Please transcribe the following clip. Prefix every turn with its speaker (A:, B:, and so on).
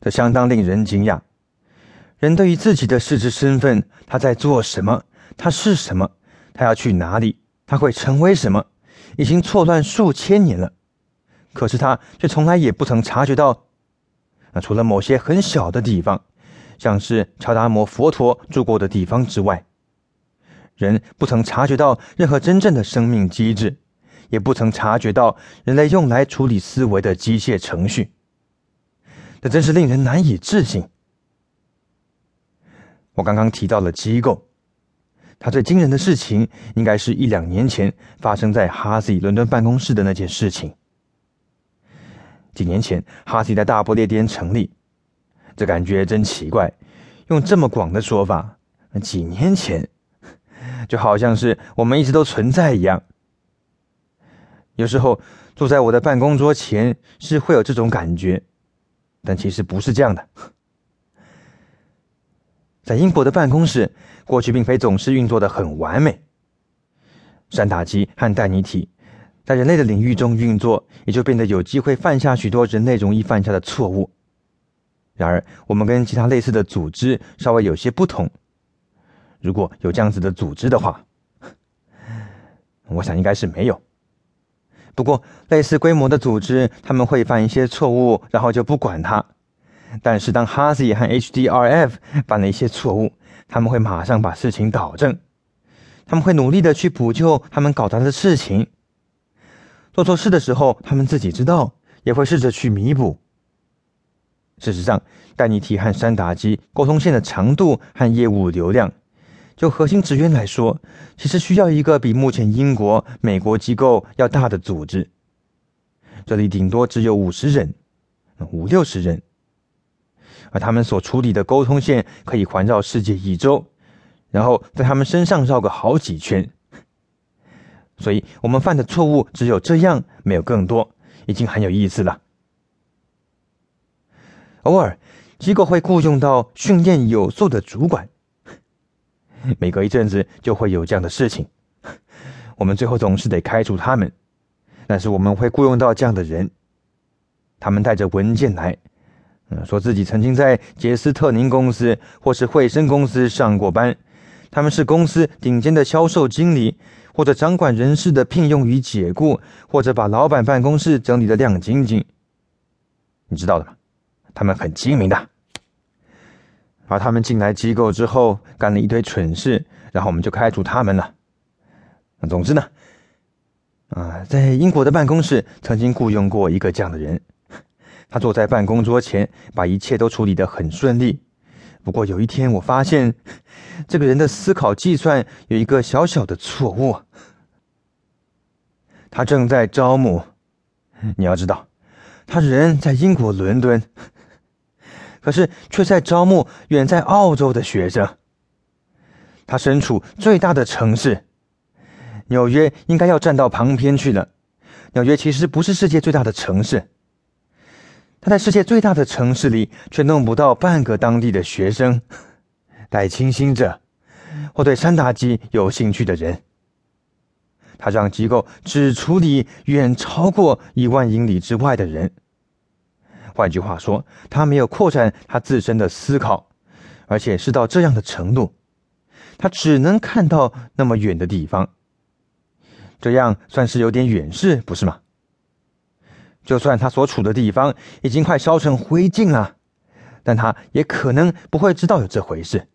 A: 这相当令人惊讶。人对于自己的实质身份，他在做什么，他是什么，他要去哪里，他会成为什么，已经错乱数千年了。可是他却从来也不曾察觉到，那除了某些很小的地方，像是乔达摩佛陀住过的地方之外，人不曾察觉到任何真正的生命机制，也不曾察觉到人类用来处理思维的机械程序。这真是令人难以置信。我刚刚提到了机构，他最惊人的事情，应该是一两年前发生在哈斯伦敦办公室的那件事情。几年前，哈斯在大不列颠成立，这感觉真奇怪。用这么广的说法，几年前，就好像是我们一直都存在一样。有时候坐在我的办公桌前，是会有这种感觉，但其实不是这样的。在英国的办公室，过去并非总是运作的很完美。山打机和带尼体在人类的领域中运作，也就变得有机会犯下许多人类容易犯下的错误。然而，我们跟其他类似的组织稍微有些不同。如果有这样子的组织的话，我想应该是没有。不过，类似规模的组织，他们会犯一些错误，然后就不管它。但是，当哈 y 和 HDRF 犯了一些错误，他们会马上把事情导正，他们会努力的去补救他们搞砸的事情。做错事的时候，他们自己知道，也会试着去弥补。事实上，戴尼提和山达基沟通线的长度和业务流量，就核心职员来说，其实需要一个比目前英国、美国机构要大的组织。这里顶多只有五十人，五六十人。而他们所处理的沟通线可以环绕世界一周，然后在他们身上绕个好几圈。所以，我们犯的错误只有这样，没有更多，已经很有意思了。偶尔，机构会雇佣到训练有素的主管，每隔一阵子就会有这样的事情。我们最后总是得开除他们，但是我们会雇佣到这样的人，他们带着文件来。嗯，说自己曾经在杰斯特宁公司或是惠生公司上过班，他们是公司顶尖的销售经理，或者掌管人事的聘用与解雇，或者把老板办公室整理的亮晶晶。你知道的吗？他们很精明的。而他们进来机构之后，干了一堆蠢事，然后我们就开除他们了。总之呢，啊，在英国的办公室曾经雇佣过一个这样的人。他坐在办公桌前，把一切都处理得很顺利。不过有一天，我发现这个人的思考计算有一个小小的错误。他正在招募，你要知道，他人在英国伦敦，可是却在招募远在澳洲的学生。他身处最大的城市纽约，应该要站到旁边去了。纽约其实不是世界最大的城市。他在世界最大的城市里，却弄不到半个当地的学生，带清新者，或对山打机有兴趣的人。他让机构只处理远超过一万英里之外的人。换句话说，他没有扩展他自身的思考，而且是到这样的程度，他只能看到那么远的地方。这样算是有点远视，不是吗？就算他所处的地方已经快烧成灰烬了，但他也可能不会知道有这回事。